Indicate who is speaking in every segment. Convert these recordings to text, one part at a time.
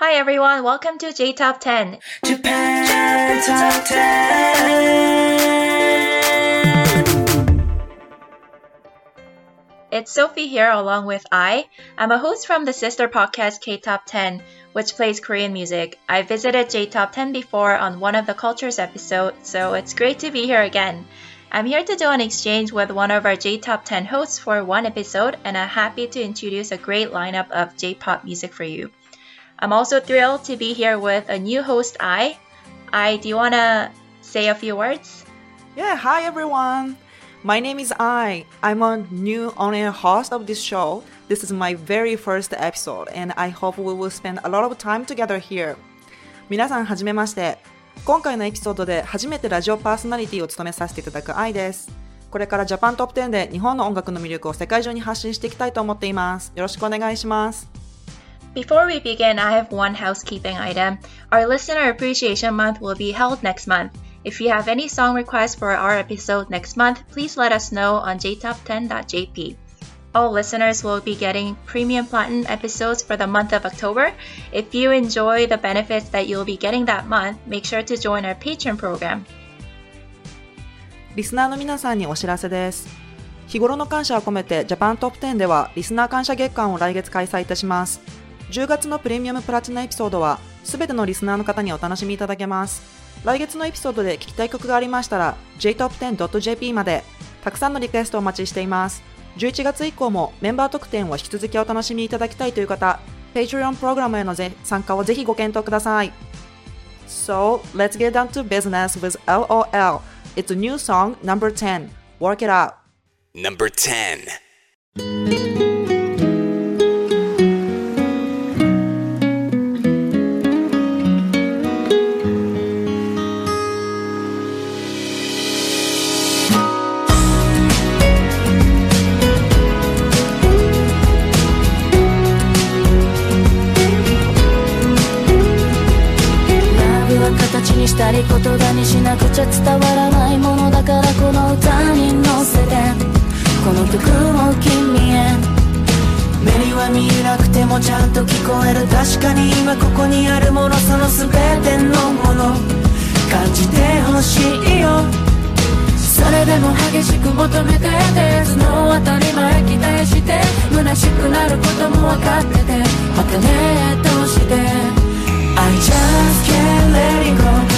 Speaker 1: Hi everyone, welcome to J Top 10.
Speaker 2: Japan Top 10.
Speaker 1: It's Sophie here along with Ai. I'm a host from the sister podcast K Top 10, which plays Korean music. I visited J Top 10 before on one of the cultures episodes, so it's great to be here again. I'm here to do an exchange with one of our J Top 10 hosts for one episode, and I'm happy to introduce a great lineup of J pop music for you. I'm also thrilled to be here with a new host, Ai. Ai, do you want to say a few words?
Speaker 3: Yeah, hi everyone. My name is Ai. I'm a new on air host of this show. This is my very first episode, and I hope we will spend a lot of time together here. 皆さんはじめまして。今回のエピソードで初めてラジオパーソナリティを務めさせていただくアイです。これからジャパントップ10で日本の音楽の魅力を世界中に発信していきたいと思っています。よろしくお願いします。
Speaker 1: Before we begin, I have one housekeeping item. Our Listener Appreciation Month will be held next month. If you have any song requests for our episode next month, please let us know on jtop10.jp. All listeners will be getting premium platinum episodes for the month of October. If you enjoy the benefits that you'll be getting that month, make sure to join our Patreon program.
Speaker 3: リスナーの皆さんにお知らせです。日頃の感謝を込めてジャパントップ10ではリスナー感謝月間を来月開催いたします。 10月のプレミアムプラチナエピソードはすべてのリスナーの方にお楽しみいただけます。来月のエピソードで聞きたい曲がありましたら jtop10.jp までたくさんのリクエストをお待ちしています。11月以降もメンバー特典を引き続きお楽しみいただきたいという方、Patreon プログラムへのぜ参加をぜひご検討ください。So, let's get down to business with LOL. It's a new song, number 10. Work it out.
Speaker 2: Number 10.
Speaker 4: したり言葉にしなくちゃ伝わらないものだからこの歌に乗せてこの曲を君へ目には見えなくてもちゃんと聞こえる確かに今ここにあるものその全てのもの。感じてほしいよ。それでも激しく求めてて頭脳当たり前期待して虚しくなることも分かっててまたねどうして。I just can't let it go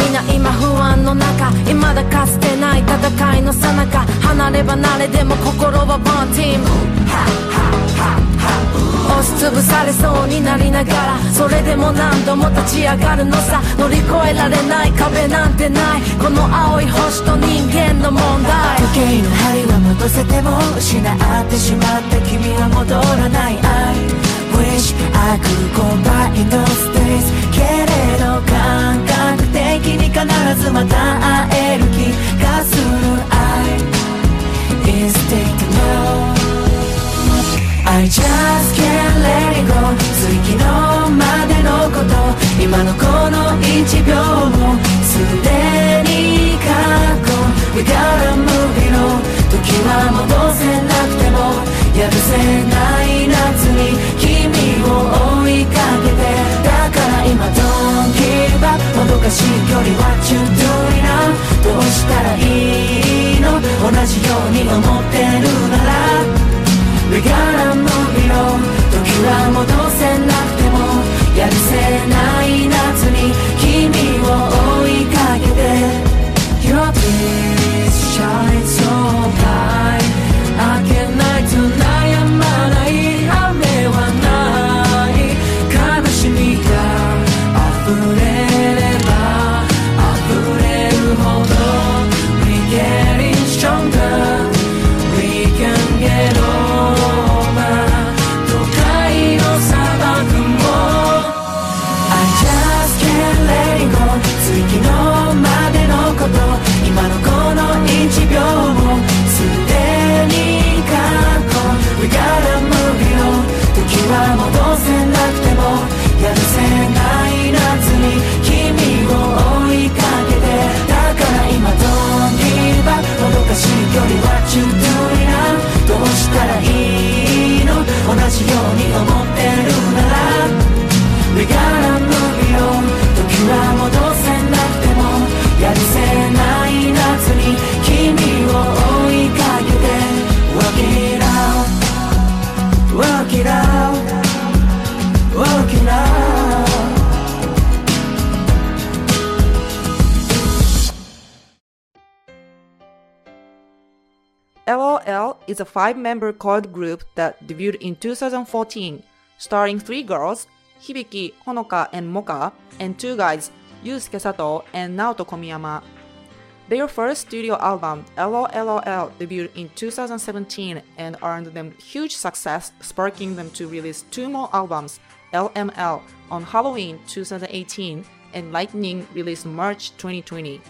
Speaker 4: 皆今不安の中未だかつてない戦いの最中離れ離れでも心はワンチーム。
Speaker 5: 押しつぶされそうになりながらそれでも何度も立ち上がるのさ乗り越えられない壁なんてない。この青い星と人間の問題。時計の針は戻せても失ってしまった君は戻らない。I wish I could go back in those days けれど感覚的に必ずまた会える気がする。I is taking now I just can't let it go. 次昨日までのこと今のこの1秒もすでに過去。We gotta move it on. 時は戻せなくてもやるせない夏に君を追いかけて。どかしい距離 What you doing now どうしたらいいの？同じように思って
Speaker 3: is a five-member chord group that debuted in 2014, starring three girls, Hibiki, Honoka, and Moka, and two guys, Yusuke Sato and Naoto Komiyama. Their first studio album, LOLOL, debuted in 2017 and earned them huge success, sparking them to release two more albums, LML, on Halloween 2018 and Lightning released March 2020.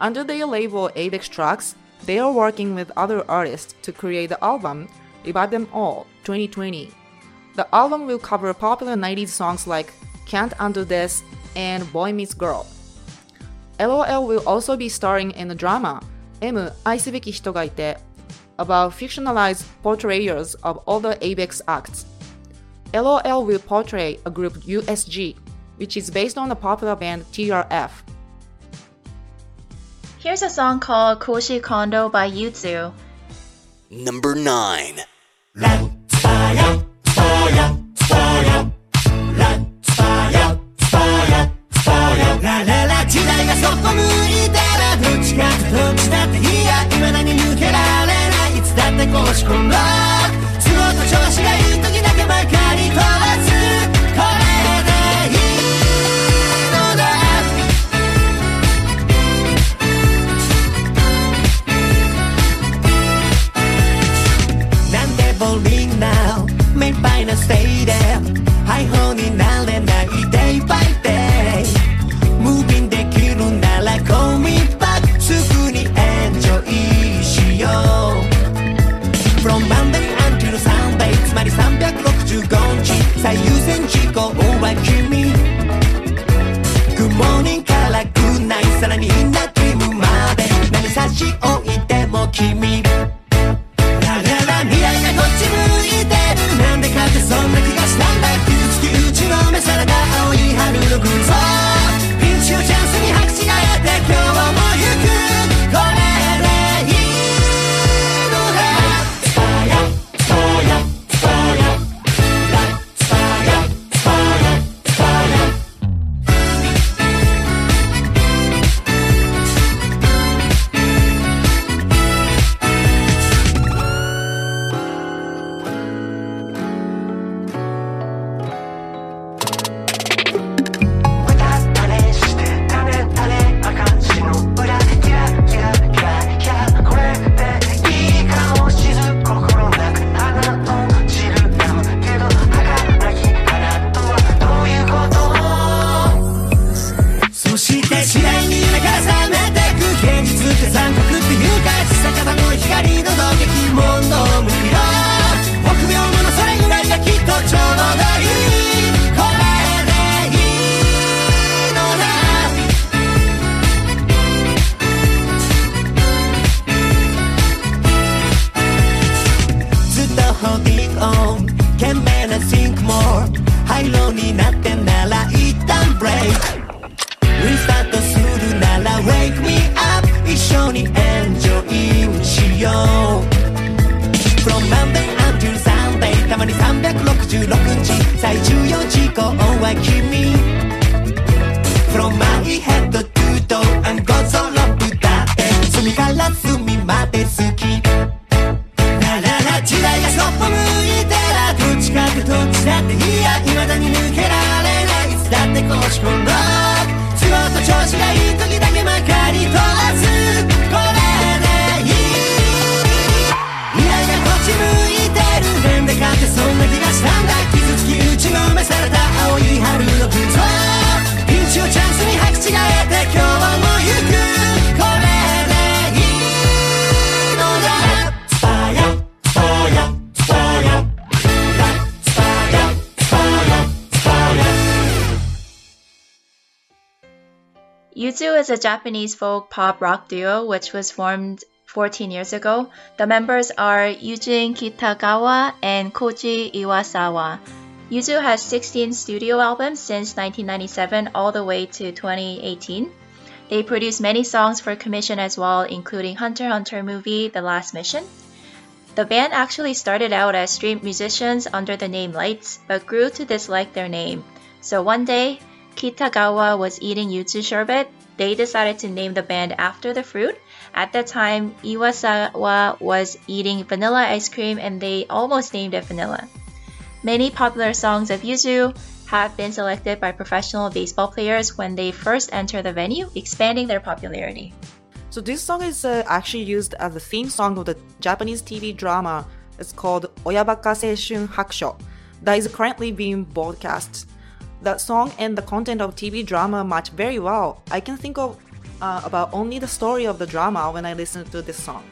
Speaker 3: Under their label Avex Tracks, they are working with other artists to create the album About Them All 2020. The album will cover popular 90s songs like Can't Undo This and Boy Meets Girl. LOL will also be starring in the drama M 愛すべき人がいて about fictionalized portrayals of older Avex acts. LOL will portray a group USG, which is based on the popular band TRF.
Speaker 1: Here's a song called Koshi Kondo by Yuzu.
Speaker 6: Number 9.
Speaker 7: Nante 事故は君。雲にからくないさらになきむまで。何差し置いても君
Speaker 1: Yuzu is a Japanese folk pop rock duo which was formed 14 years ago. The members are Yujin Kitagawa and Koji Iwasawa. Yuzu has 16 studio albums since 1997 all the way to 2018. They produce many songs for commission as well, including Hunter Hunter movie The Last Mission. The band actually started out as street musicians under the name Lights, but grew to dislike their name. So one day, Kitagawa was eating yuzu sherbet. They decided to name the band after the fruit. At that time, Iwasawa was eating vanilla ice cream and they almost named it vanilla. Many popular songs of Yuzu have been selected by professional baseball players when they first enter the venue, expanding their popularity.
Speaker 3: So this song is uh, actually used as the theme song of the Japanese TV drama. It's called Oyabaka Seishun Hakusho that is currently being broadcast. That song and the content of TV drama match very well. I can think of uh, about only the story of the drama when I listen to this song.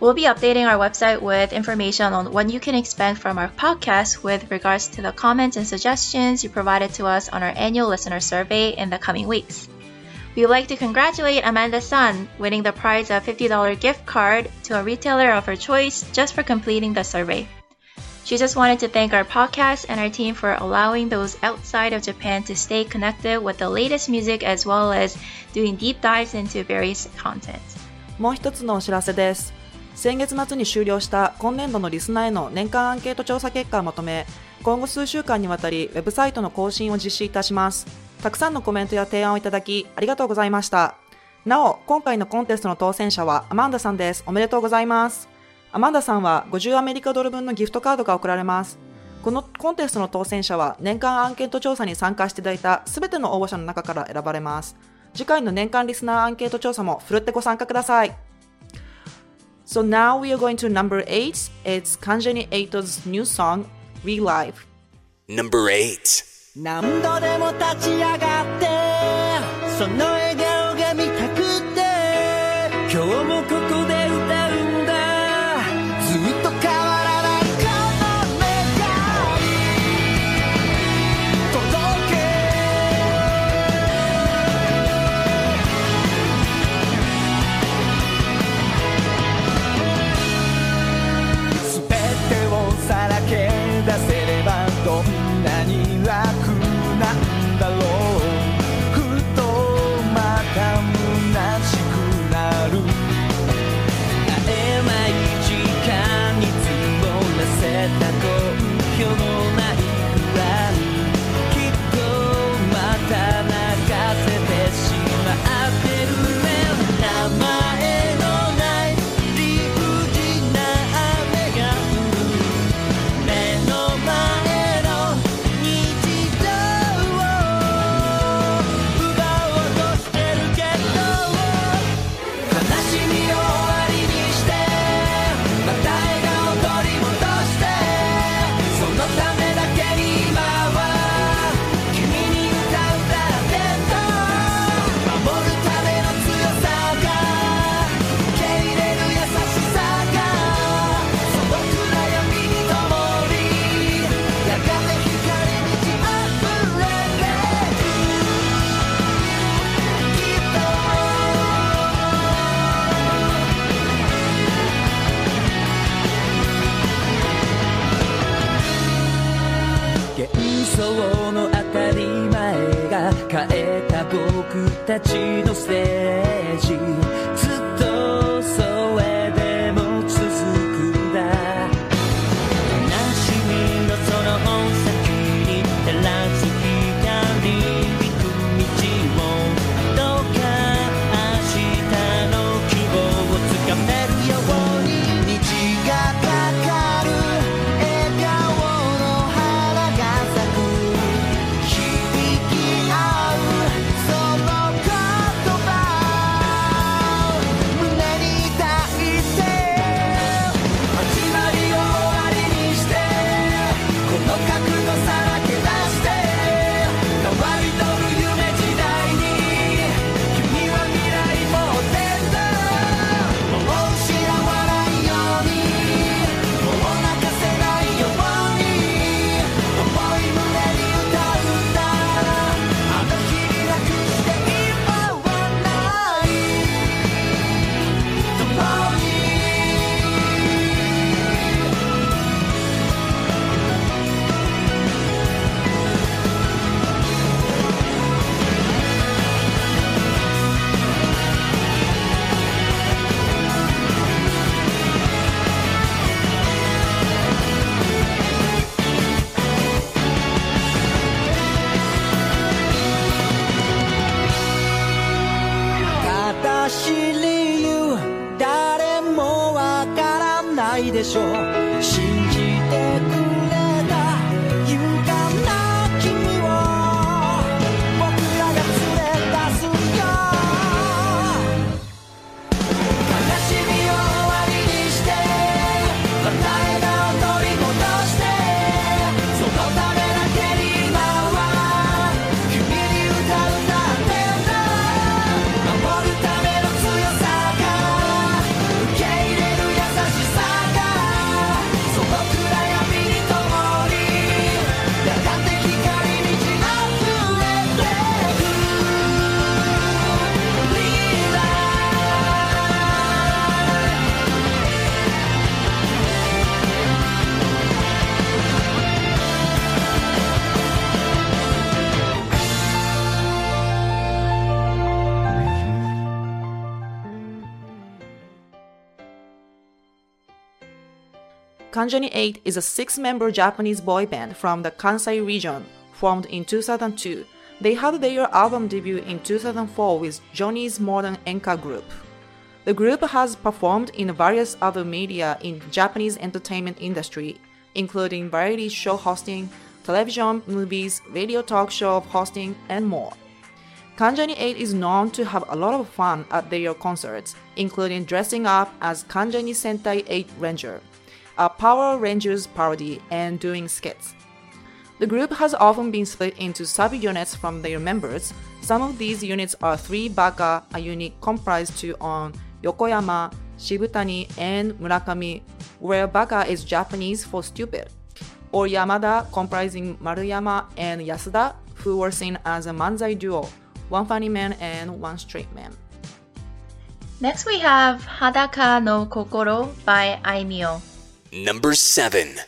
Speaker 1: We'll be updating our website with information on what you can expect from our podcast with regards to the comments and suggestions you provided to us on our annual listener survey in the coming weeks. We would like to congratulate Amanda Sun winning the prize of $50 gift card to a retailer of her choice just for completing the survey. She just wanted to thank our podcast and our team for allowing those outside of Japan to stay connected with the latest music as well as doing deep dives into various content.
Speaker 3: もう一つのお知らせです。先月末に終了した今年度のリスナーへの年間アンケート調査結果をまとめ、今後数週間にわたりウェブサイトの更新を実施いたします。たくさんのコメントや提案をいただきありがとうございました。なお、今回のコンテストの当選者はアマンダさんです。おめでとうございます。アマンダさんは50アメリカドル分のギフトカードが送られます。このコンテストの当選者は年間アンケート調査に参加していただいたすべての応募者の中から選ばれます。次回の年間リスナーアンケート調査もふるってご参加ください。So now we are going to number 8. It's Kanjani 8's new song, Relive.
Speaker 2: Number 8.
Speaker 7: 何度でも立ち上がってその笑顔が見たくて今日も
Speaker 8: たちのせいないでしょう。信じてくれ。
Speaker 3: Kanjani 8 is a six member Japanese boy band from the Kansai region, formed in 2002. They had their album debut in 2004 with Johnny's Modern Enka Group. The group has performed in various other media in Japanese entertainment industry, including variety show hosting, television, movies, radio talk show hosting, and more. Kanjani 8 is known to have a lot of fun at their concerts, including dressing up as Kanjani Sentai 8 Ranger a Power Rangers parody and doing skits. The group has often been split into sub-units from their members. Some of these units are 3 Baka, a unit comprised to on Yokoyama, Shibutani, and Murakami, where Baka is Japanese for stupid, or Yamada, comprising Maruyama and Yasuda, who were seen as a manzai duo, one funny man and one straight man.
Speaker 1: Next we have Hadaka no Kokoro by Aimyon
Speaker 6: number
Speaker 4: seven.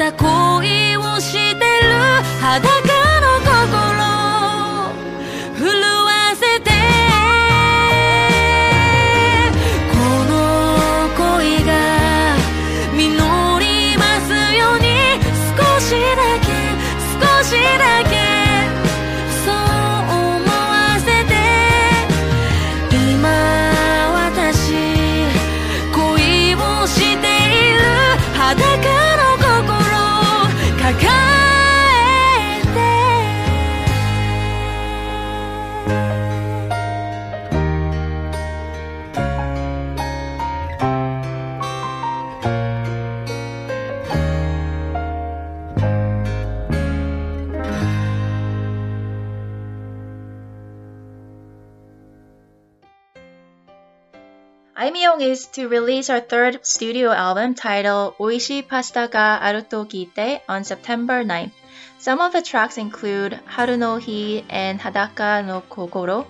Speaker 4: また
Speaker 1: to release our third studio album titled Oishi Pasta ga Aru to Kite on September 9th. Some of the tracks include Haru no Hi and Hadaka no Kokoro.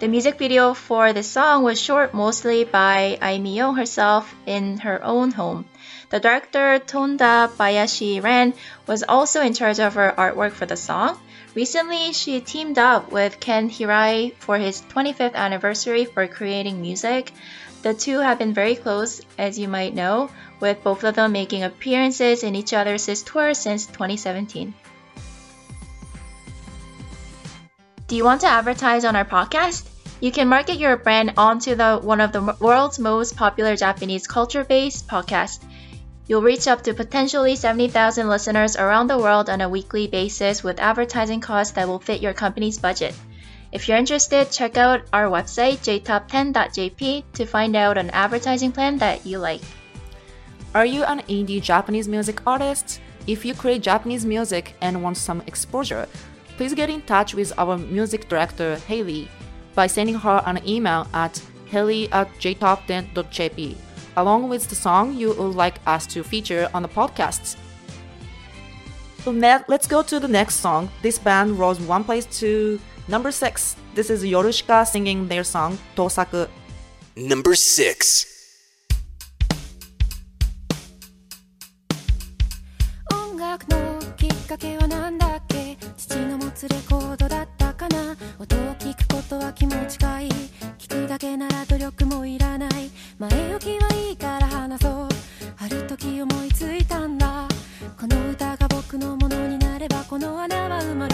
Speaker 1: The music video for this song was shot mostly by Aimyon herself in her own home. The director Tonda Bayashi Ren was also in charge of her artwork for the song. Recently, she teamed up with Ken Hirai for his 25th anniversary for creating music. The two have been very close, as you might know, with both of them making appearances in each other's tours since 2017. Do you want to advertise on our podcast? You can market your brand onto the one of the world's most popular Japanese culture-based podcasts. You'll reach up to potentially 70,000 listeners around the world on a weekly basis with advertising costs that will fit your company's budget. If you're interested, check out our website, jtop10.jp, to find out an advertising plan that you like.
Speaker 3: Are you an indie Japanese music artist? If you create Japanese music and want some exposure, please get in touch with our music director, Haley, by sending her an email at haley at jtop10.jp, along with the song you would like us to feature on the podcasts. So now let's go to the next song. This band rose one place to number six. This is Yorushika singing their song Tosaku.
Speaker 2: Number 6.
Speaker 9: 音楽のきっかけはなんだっけ？父の持つレコードだったかな？音を聞くことは気持ちがいい聞くだけなら努力もいらない前置きはいいから話そうある時思いついたんだこの歌が僕のものになればこの穴は埋まる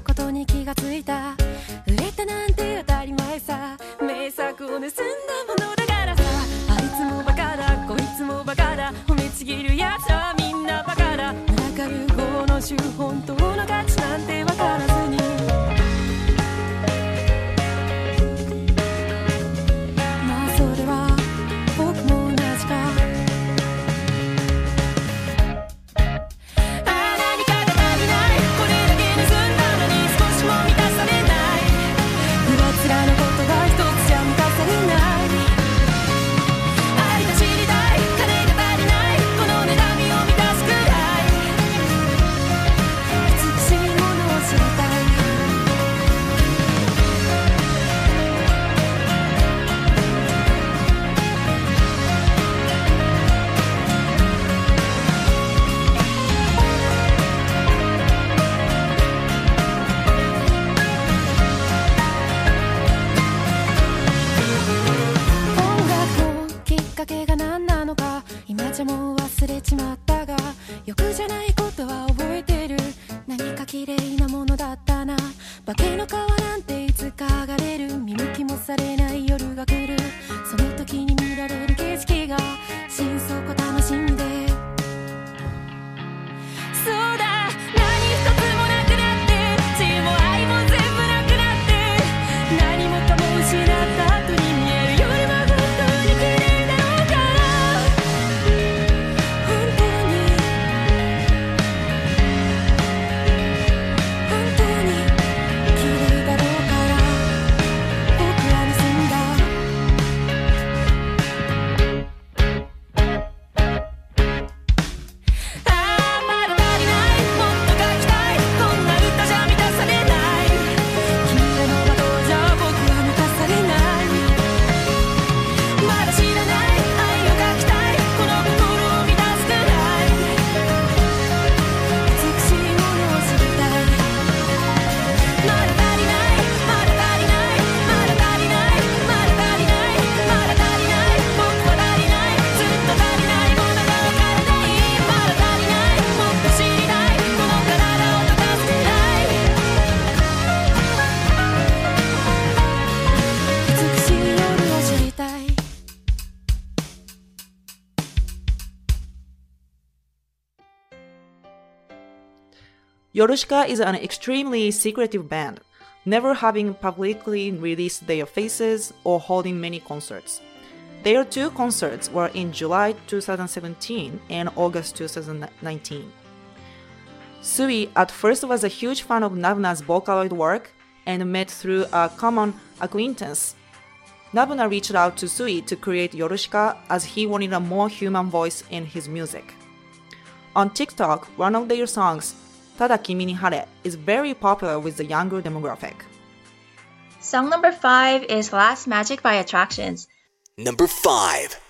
Speaker 9: ことに気がついた。売れたなんて当たり前さ。名作を盗んだものだからさ。あいつもバカだ。こいつもバカだ。褒めちぎるやつはみんなバカだ。中流行の手本との価値なんてわからない。ゃもう忘れちまったが欲じゃない
Speaker 3: Yorushika is an extremely secretive band, never having publicly released their faces or holding many concerts. Their two concerts were in July 2017 and August 2019. suis at first was a huge fan of n-buna's Vocaloid work and met through a common acquaintance. Nabuna reached out to suis to create Yorushika as he wanted a more human voice in his music. On TikTok, one of their songs, Tada Kimi ni Hare, is very popular with the younger demographic.
Speaker 1: Song number five is Last Magic by Attractions.
Speaker 2: Number 5.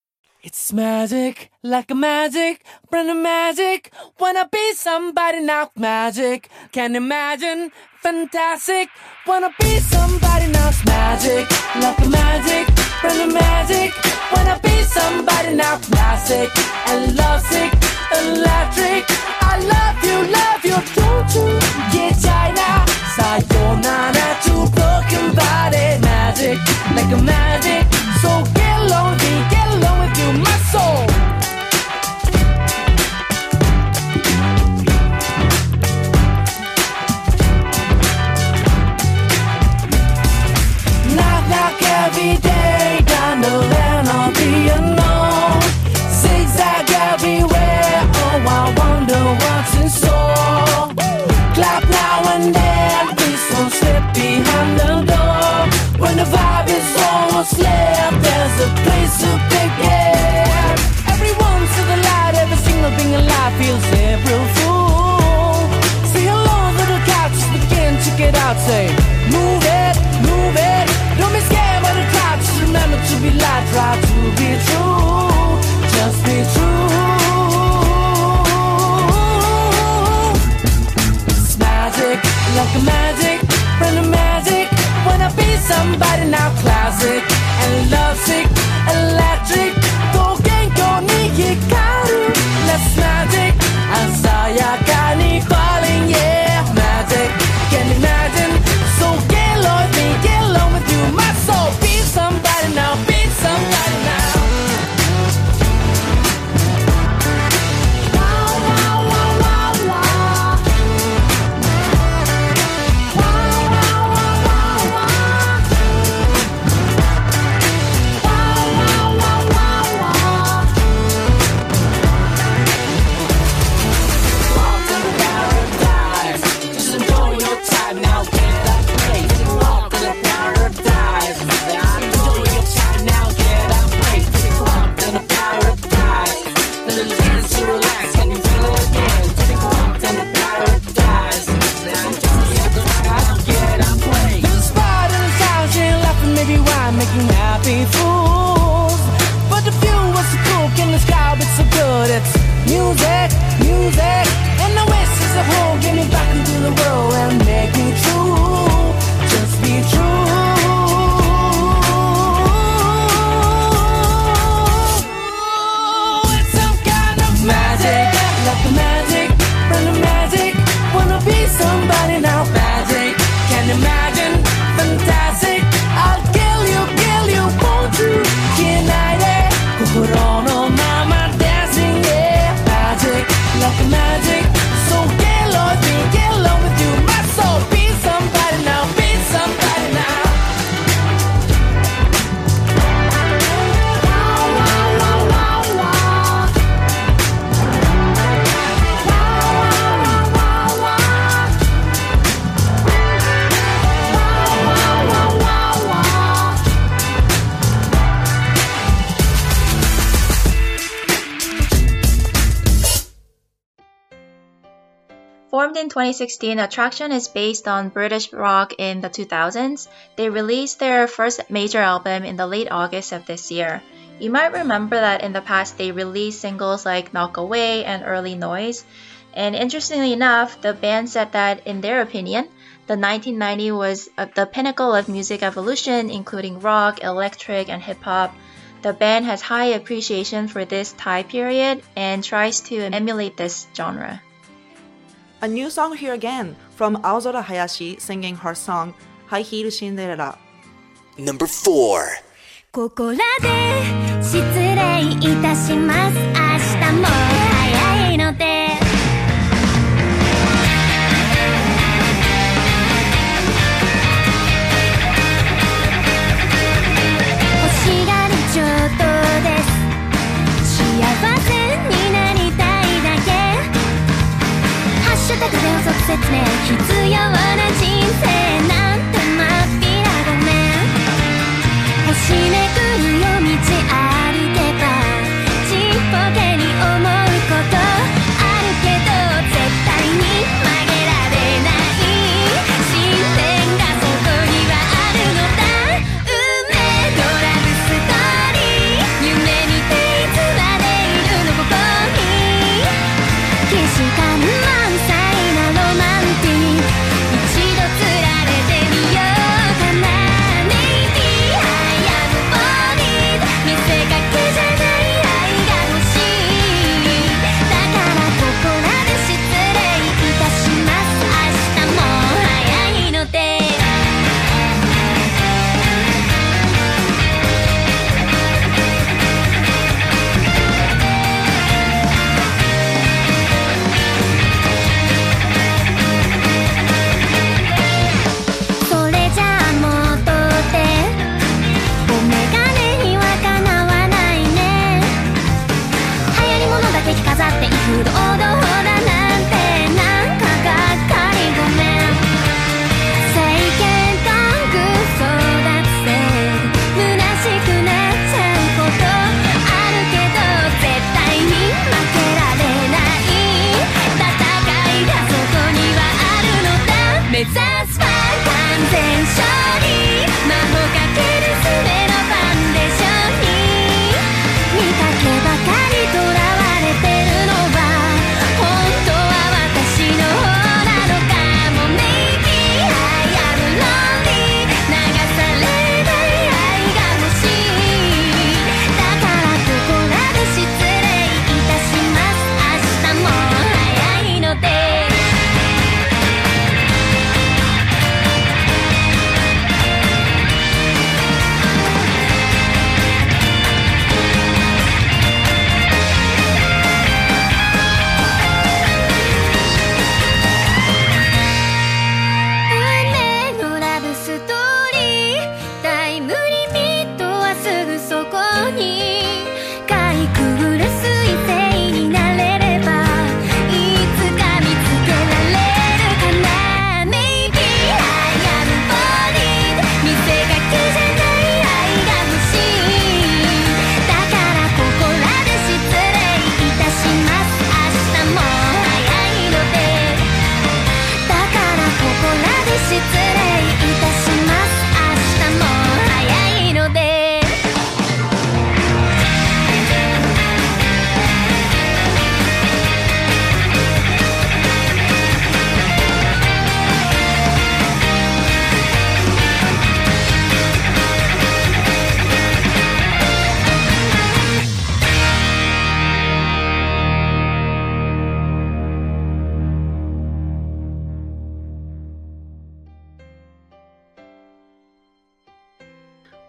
Speaker 10: It's magic, like a magic, brand of magic. Wanna be somebody now, magic. Can imagine, fantastic. Wanna be somebody now, magic, like a magic, brand of magic. Wanna be somebody now, classic and lovesick, electric. I love you, love you, don't you? Yeah, China, sayonara to broken body, magic, like a magic. So get lonely, get soul. Knock, knock every day. Zigzag everywhere, oh, I wonder what's in store. Clap now and then, slip behind the door. When the vibe is almost left, there's a place to begin. Get out, say, move it, move it. Don't be scared by the crowd, just remember to be loud, try to be true. Just be true. It's magic, like a magic, brand of magic. Wanna be somebody now, classic and lovesick, electric. と
Speaker 1: 2016, Attraction is based on British rock in the 2000s. They released their first major album in the late August of this year. You might remember that in the past they released singles like Knock Away and Early Noise. And interestingly enough, the band said that in their opinion, the 1990 was uh, the pinnacle of music evolution, including rock, electric, and hip hop. The band has high appreciation for this time period and tries to emulate this genre.
Speaker 3: A new song here again from Aozora Hayashi singing her song High Heel Cinderella.
Speaker 6: Number 4.
Speaker 11: ここらで失礼いたします明日も早いのでた風を即説ね必要な人生なんて真っ平だね星めくる夜道あ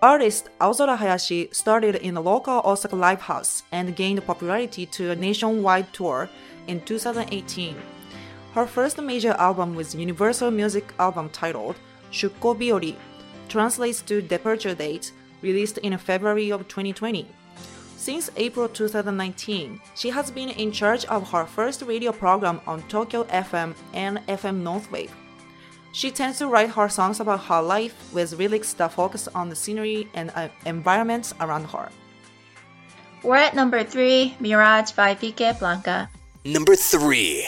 Speaker 3: Artist Aozora Hayashi started in a local Osaka live house and gained popularity to a nationwide tour in 2018. Her first major album with Universal Music album titled Shukko Biori translates to Departure Date, released in February of 2020. Since April 2019, she has been in charge of her first radio program on Tokyo FM and FM Northwave she tends to write her songs about her life with lyrics that focus on the scenery and uh, environments around her.
Speaker 1: We're at number three, Mirage by Vickeblanka.
Speaker 2: Number
Speaker 1: three.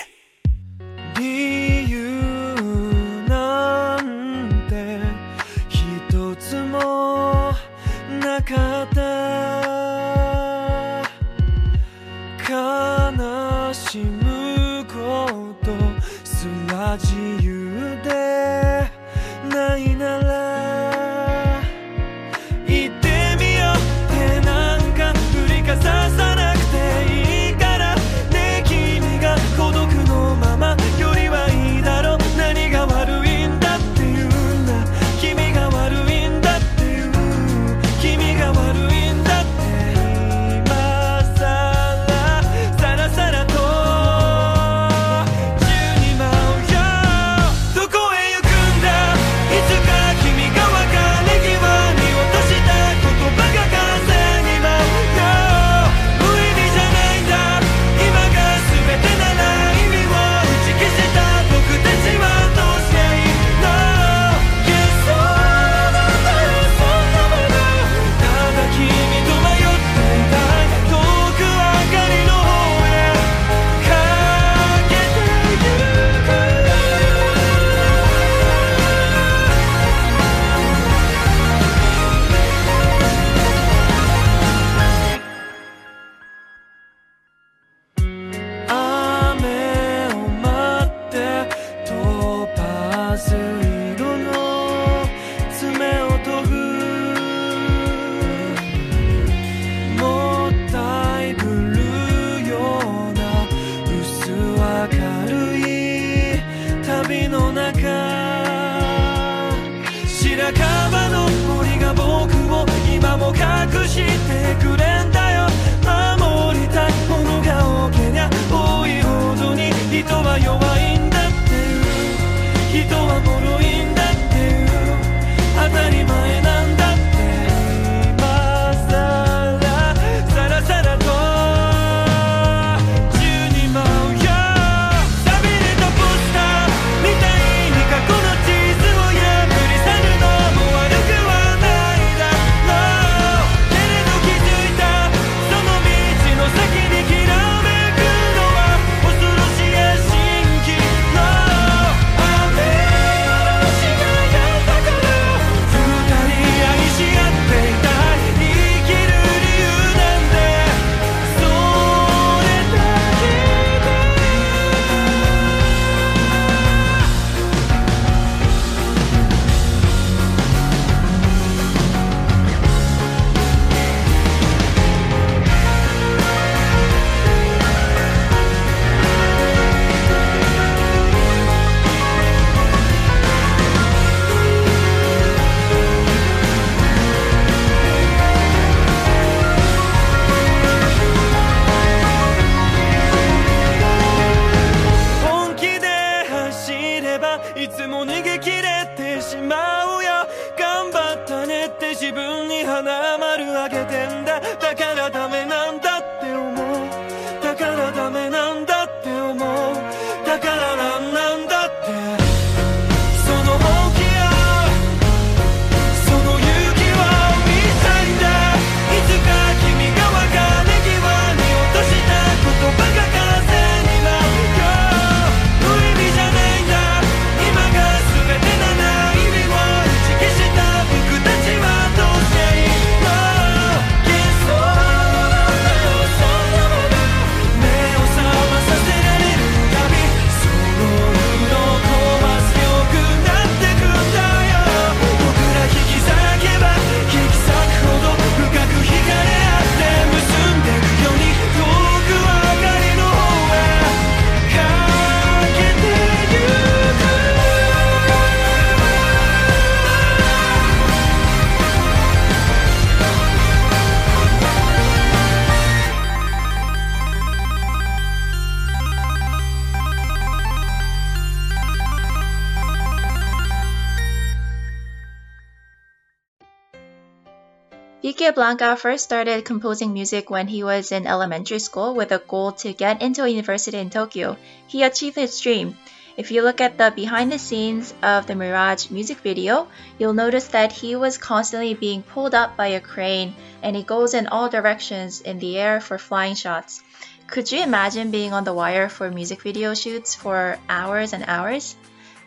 Speaker 1: Blanca first started composing music when he was in elementary school with a goal to get into a university in Tokyo. He achieved his dream. If you look at the behind the scenes of the Mirage music video, you'll notice that he was constantly being pulled up by a crane and he goes in all directions in the air for flying shots. Could you imagine being on the wire for music video shoots for hours and hours?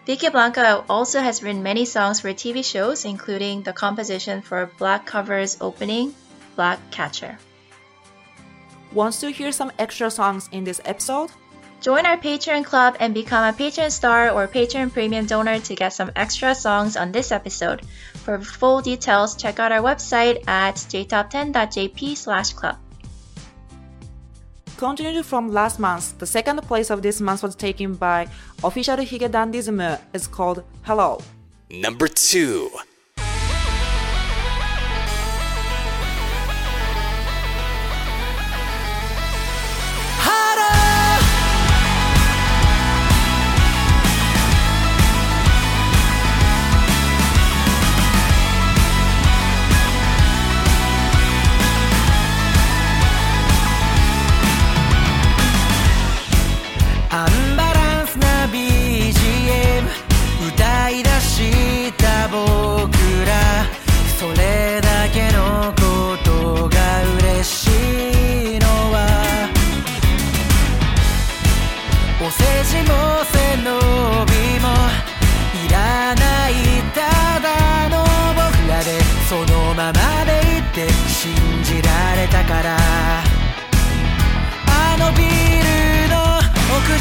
Speaker 1: Vickeblanka also has written many songs for TV shows, including the composition for Black Clover's opening, Black Catcher.
Speaker 3: Wants to hear some extra songs in this episode?
Speaker 1: Join our Patreon club and become a Patreon star or Patreon premium donor to get some extra songs on this episode. For full details, check out our website at jtop10.jp/club.
Speaker 3: Continued from last month, the second place of this month was taken by official Hige Dandism is called Hello.
Speaker 6: Number 2.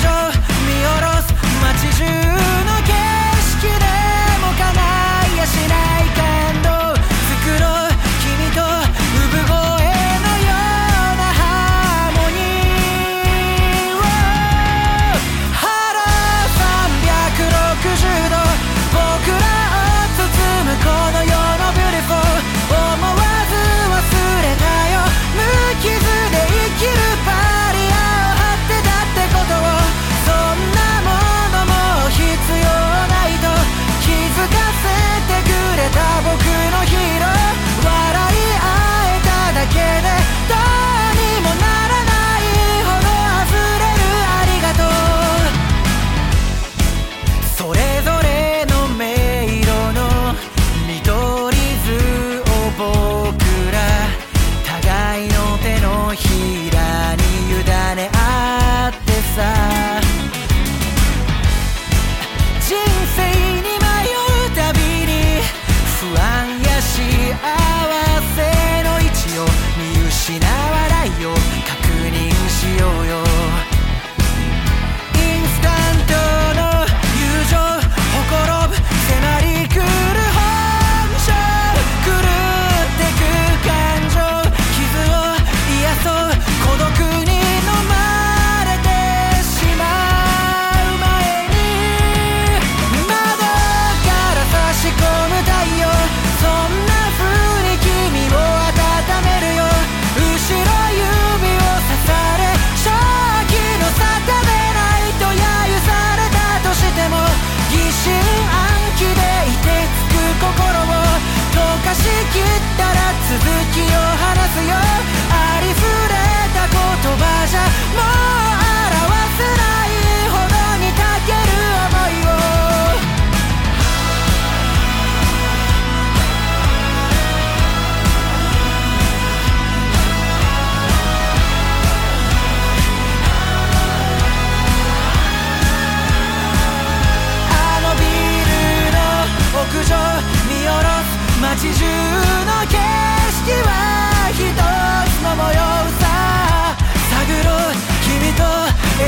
Speaker 5: control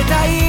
Speaker 5: たい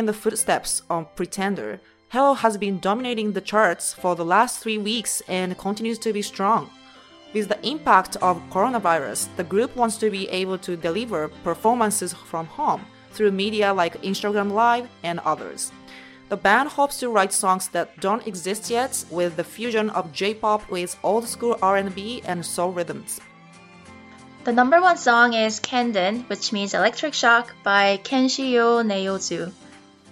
Speaker 3: in the footsteps of Pretender, Hello has been dominating the charts for the last three weeks and continues to be strong. With the impact of coronavirus, the group wants to be able to deliver performances from home through media like Instagram Live and others. The band hopes to write songs that don't exist yet with the fusion of J-pop with old school R&B and soul rhythms.
Speaker 1: The number one song is Kanden, which means electric shock by Kenshi Yonezu.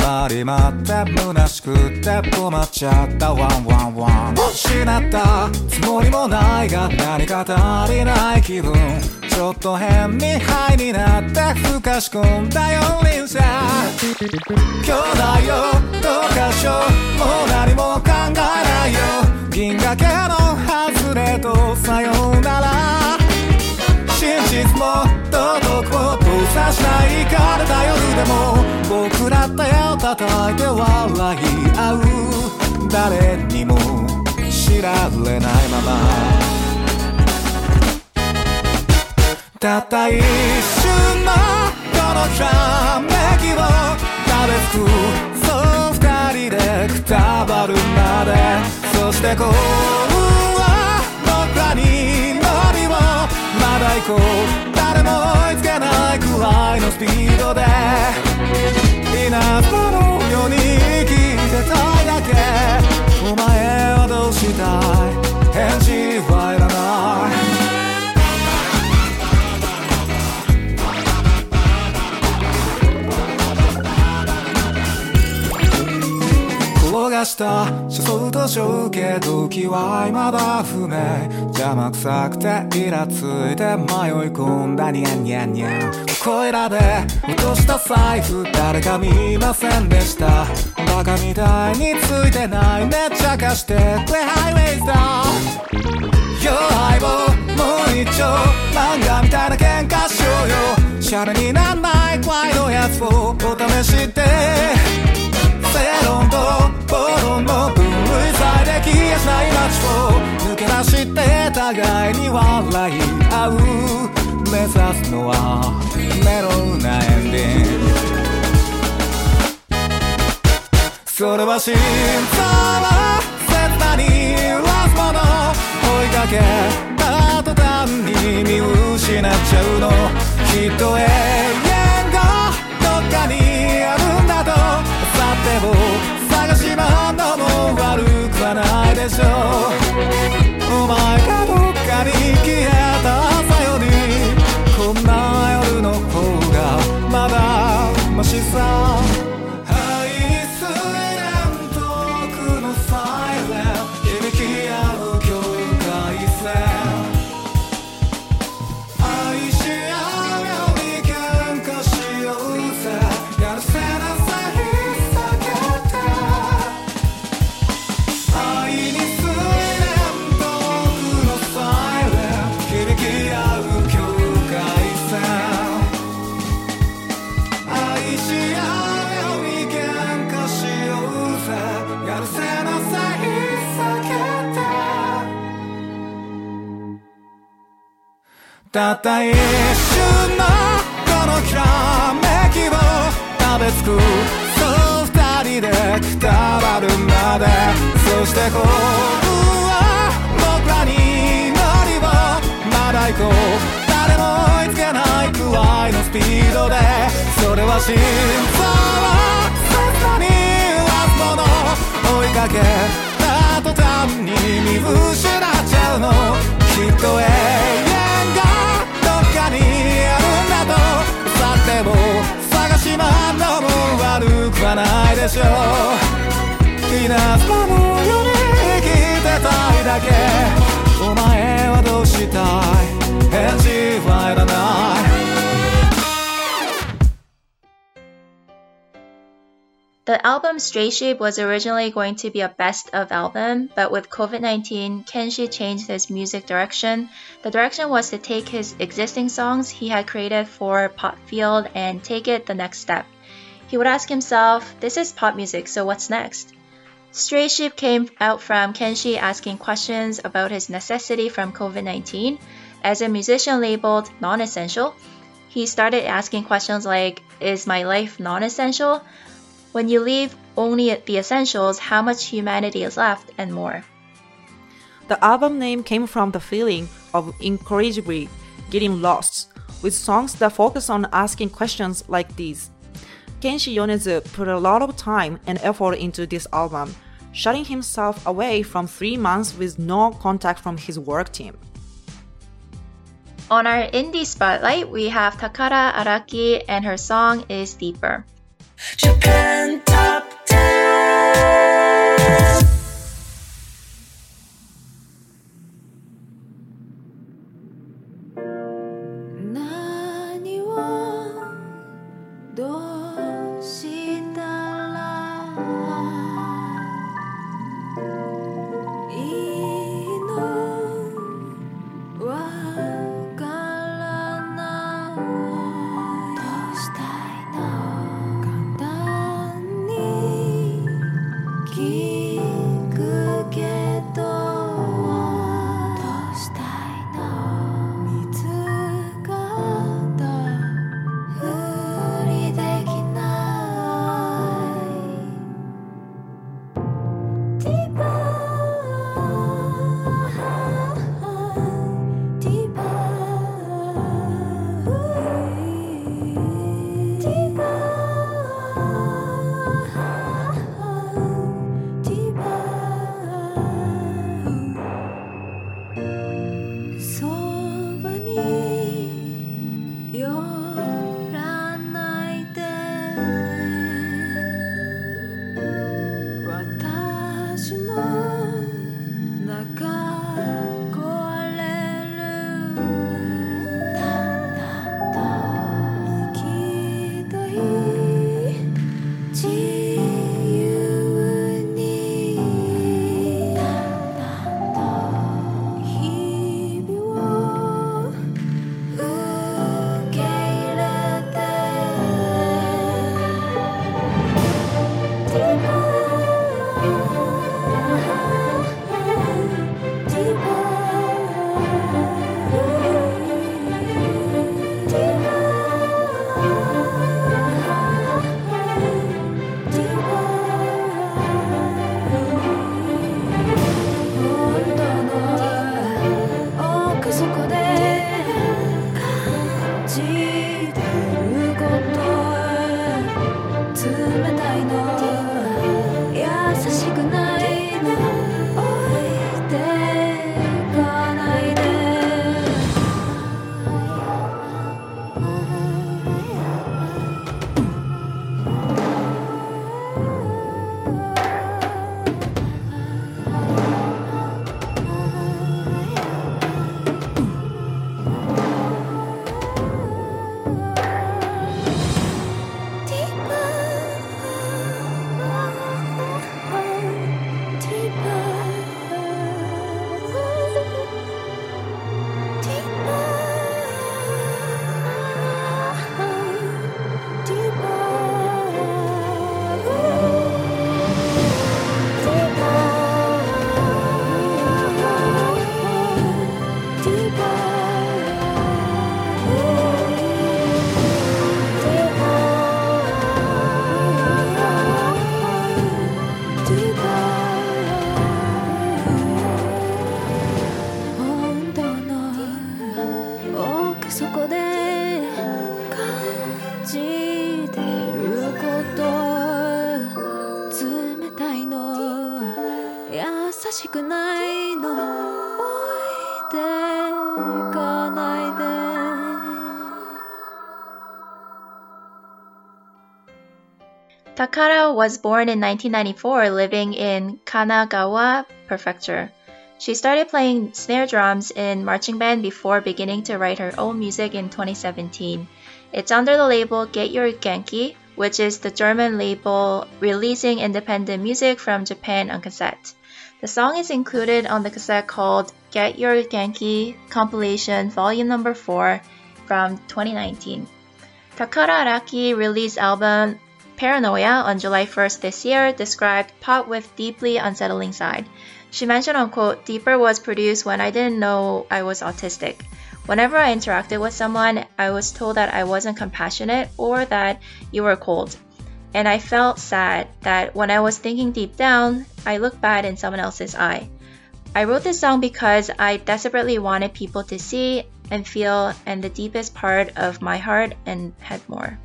Speaker 12: 待り待って虚しくて困っちゃった。ワンワンワン失った。つもりもないが何か足りない気分。ちょっと変にハイになってふかし込んだよ輪車兄弟よどうかしよう。もう何も考えないよ。銀河系の外れとさようなら。真実も道徳も閉ざしないからだ夜でも僕ら手を叩いて笑い合う誰にも知られないまま。たった一瞬のこのひらめきを食べつくそう二人でくたばるまで。そして幸運だ行こう。誰も追いつけないくらいのスピードで。稲妻のように生きてたいだけ。お前はどうしたい？返事はいらない。がした。車窓と小け時は未だ不明。邪魔くさくてイラついて迷い込んだ。ニャンニャンニャン。ここいらで落とした財布誰か見ませんでした。バカみたいについてないめっちゃ貸してくれ。ハイウェイズだよ相棒もう一丁漫画みたいな喧嘩しようよ。シャレになんない。怖いのやつをお試しで正論と暴論の分類され消えしない街を抜け出して互いに笑い合う目指すのはメロウなエンディングそれは心臓は切なにラスもの追いかけた途端に見失っちゃうの。きっと永遠がどっかにあるんだと。さてをがし回んのも悪くはないでしょ。うお前がどっかに消えた朝よりこんな夜の方がまだマシさ。たった一瞬のこのきらめきを食べつくそう。二人でくたばるまでそして幸運は僕らに乗りをまだ行こう。誰も追いつけないくらいのスピードでそれは心臓を切なにわすもの追いかけた途端に見失っちゃうのきっと永遠も探し回んのも悪くはないでしょう。稲妻のように生きてたいだけ。お前はどうしたい？返事はいらない。
Speaker 1: The album Stray Sheep was originally going to be a best of album, but with COVID 19, Kenshi changed his music direction. The direction was to take his existing songs he had created for Popfield and take it the next step. He would ask himself, This is pop music, so what's next? Stray Sheep came out from Kenshi asking questions about his necessity from COVID 19 as a musician labeled non essential. He started asking questions like, Is my life non essential? When you leave only the essentials, how much humanity is left, and more.
Speaker 3: The album name came from the feeling of incorrigibly getting lost, with songs that focus on asking questions like these. Kenshi Yonezu put a lot of time and effort into this album, shutting himself away from three months with no contact from his work team.
Speaker 1: On our indie spotlight, we have Takara Araki and her song is Deeper.
Speaker 4: Japan Top 10.
Speaker 1: Takara was born in 1994 living in Kanagawa Prefecture. She started playing snare drums in marching band before beginning to write her own music in 2017. It's under the label Get Your Genki, which is the German label releasing independent music from Japan on cassette. The song is included on the cassette called Get Your Genki compilation volume number 4 from 2019. Takara Araki released album Paranoia on July 1st this year described pop with deeply unsettling side. She mentioned on quote, Deeper was produced when I didn't know I was autistic. Whenever I interacted with someone, I was told that I wasn't compassionate or that you were cold. And I felt sad that when I was thinking deep down, I looked bad in someone else's eye. I wrote this song because I desperately wanted people to see and feel and the deepest part of my heart and had more.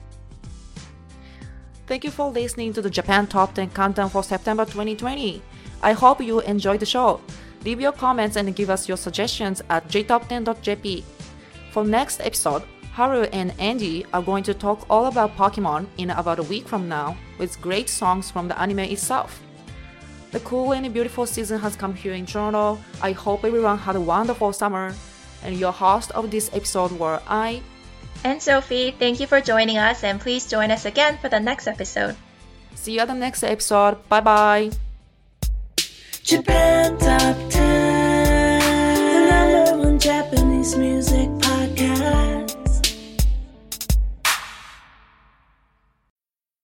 Speaker 3: Thank you for listening to the Japan Top 10 Countdown for September 2020. I hope you enjoyed the show. Leave your comments and give us your suggestions at jtop10.jp. For next episode, Haru and Andy are going to talk all about Pokemon in about a week from now with great songs from the anime itself. The cool and beautiful season has come here in Toronto. Ai hope everyone had a wonderful summer. And your host of this episode were I,
Speaker 1: And Sophie, thank you for joining us and please join us again for the next episode.
Speaker 3: See you at the next episode. Bye bye.
Speaker 4: Japan Top 10, the number one Japanese music podcast.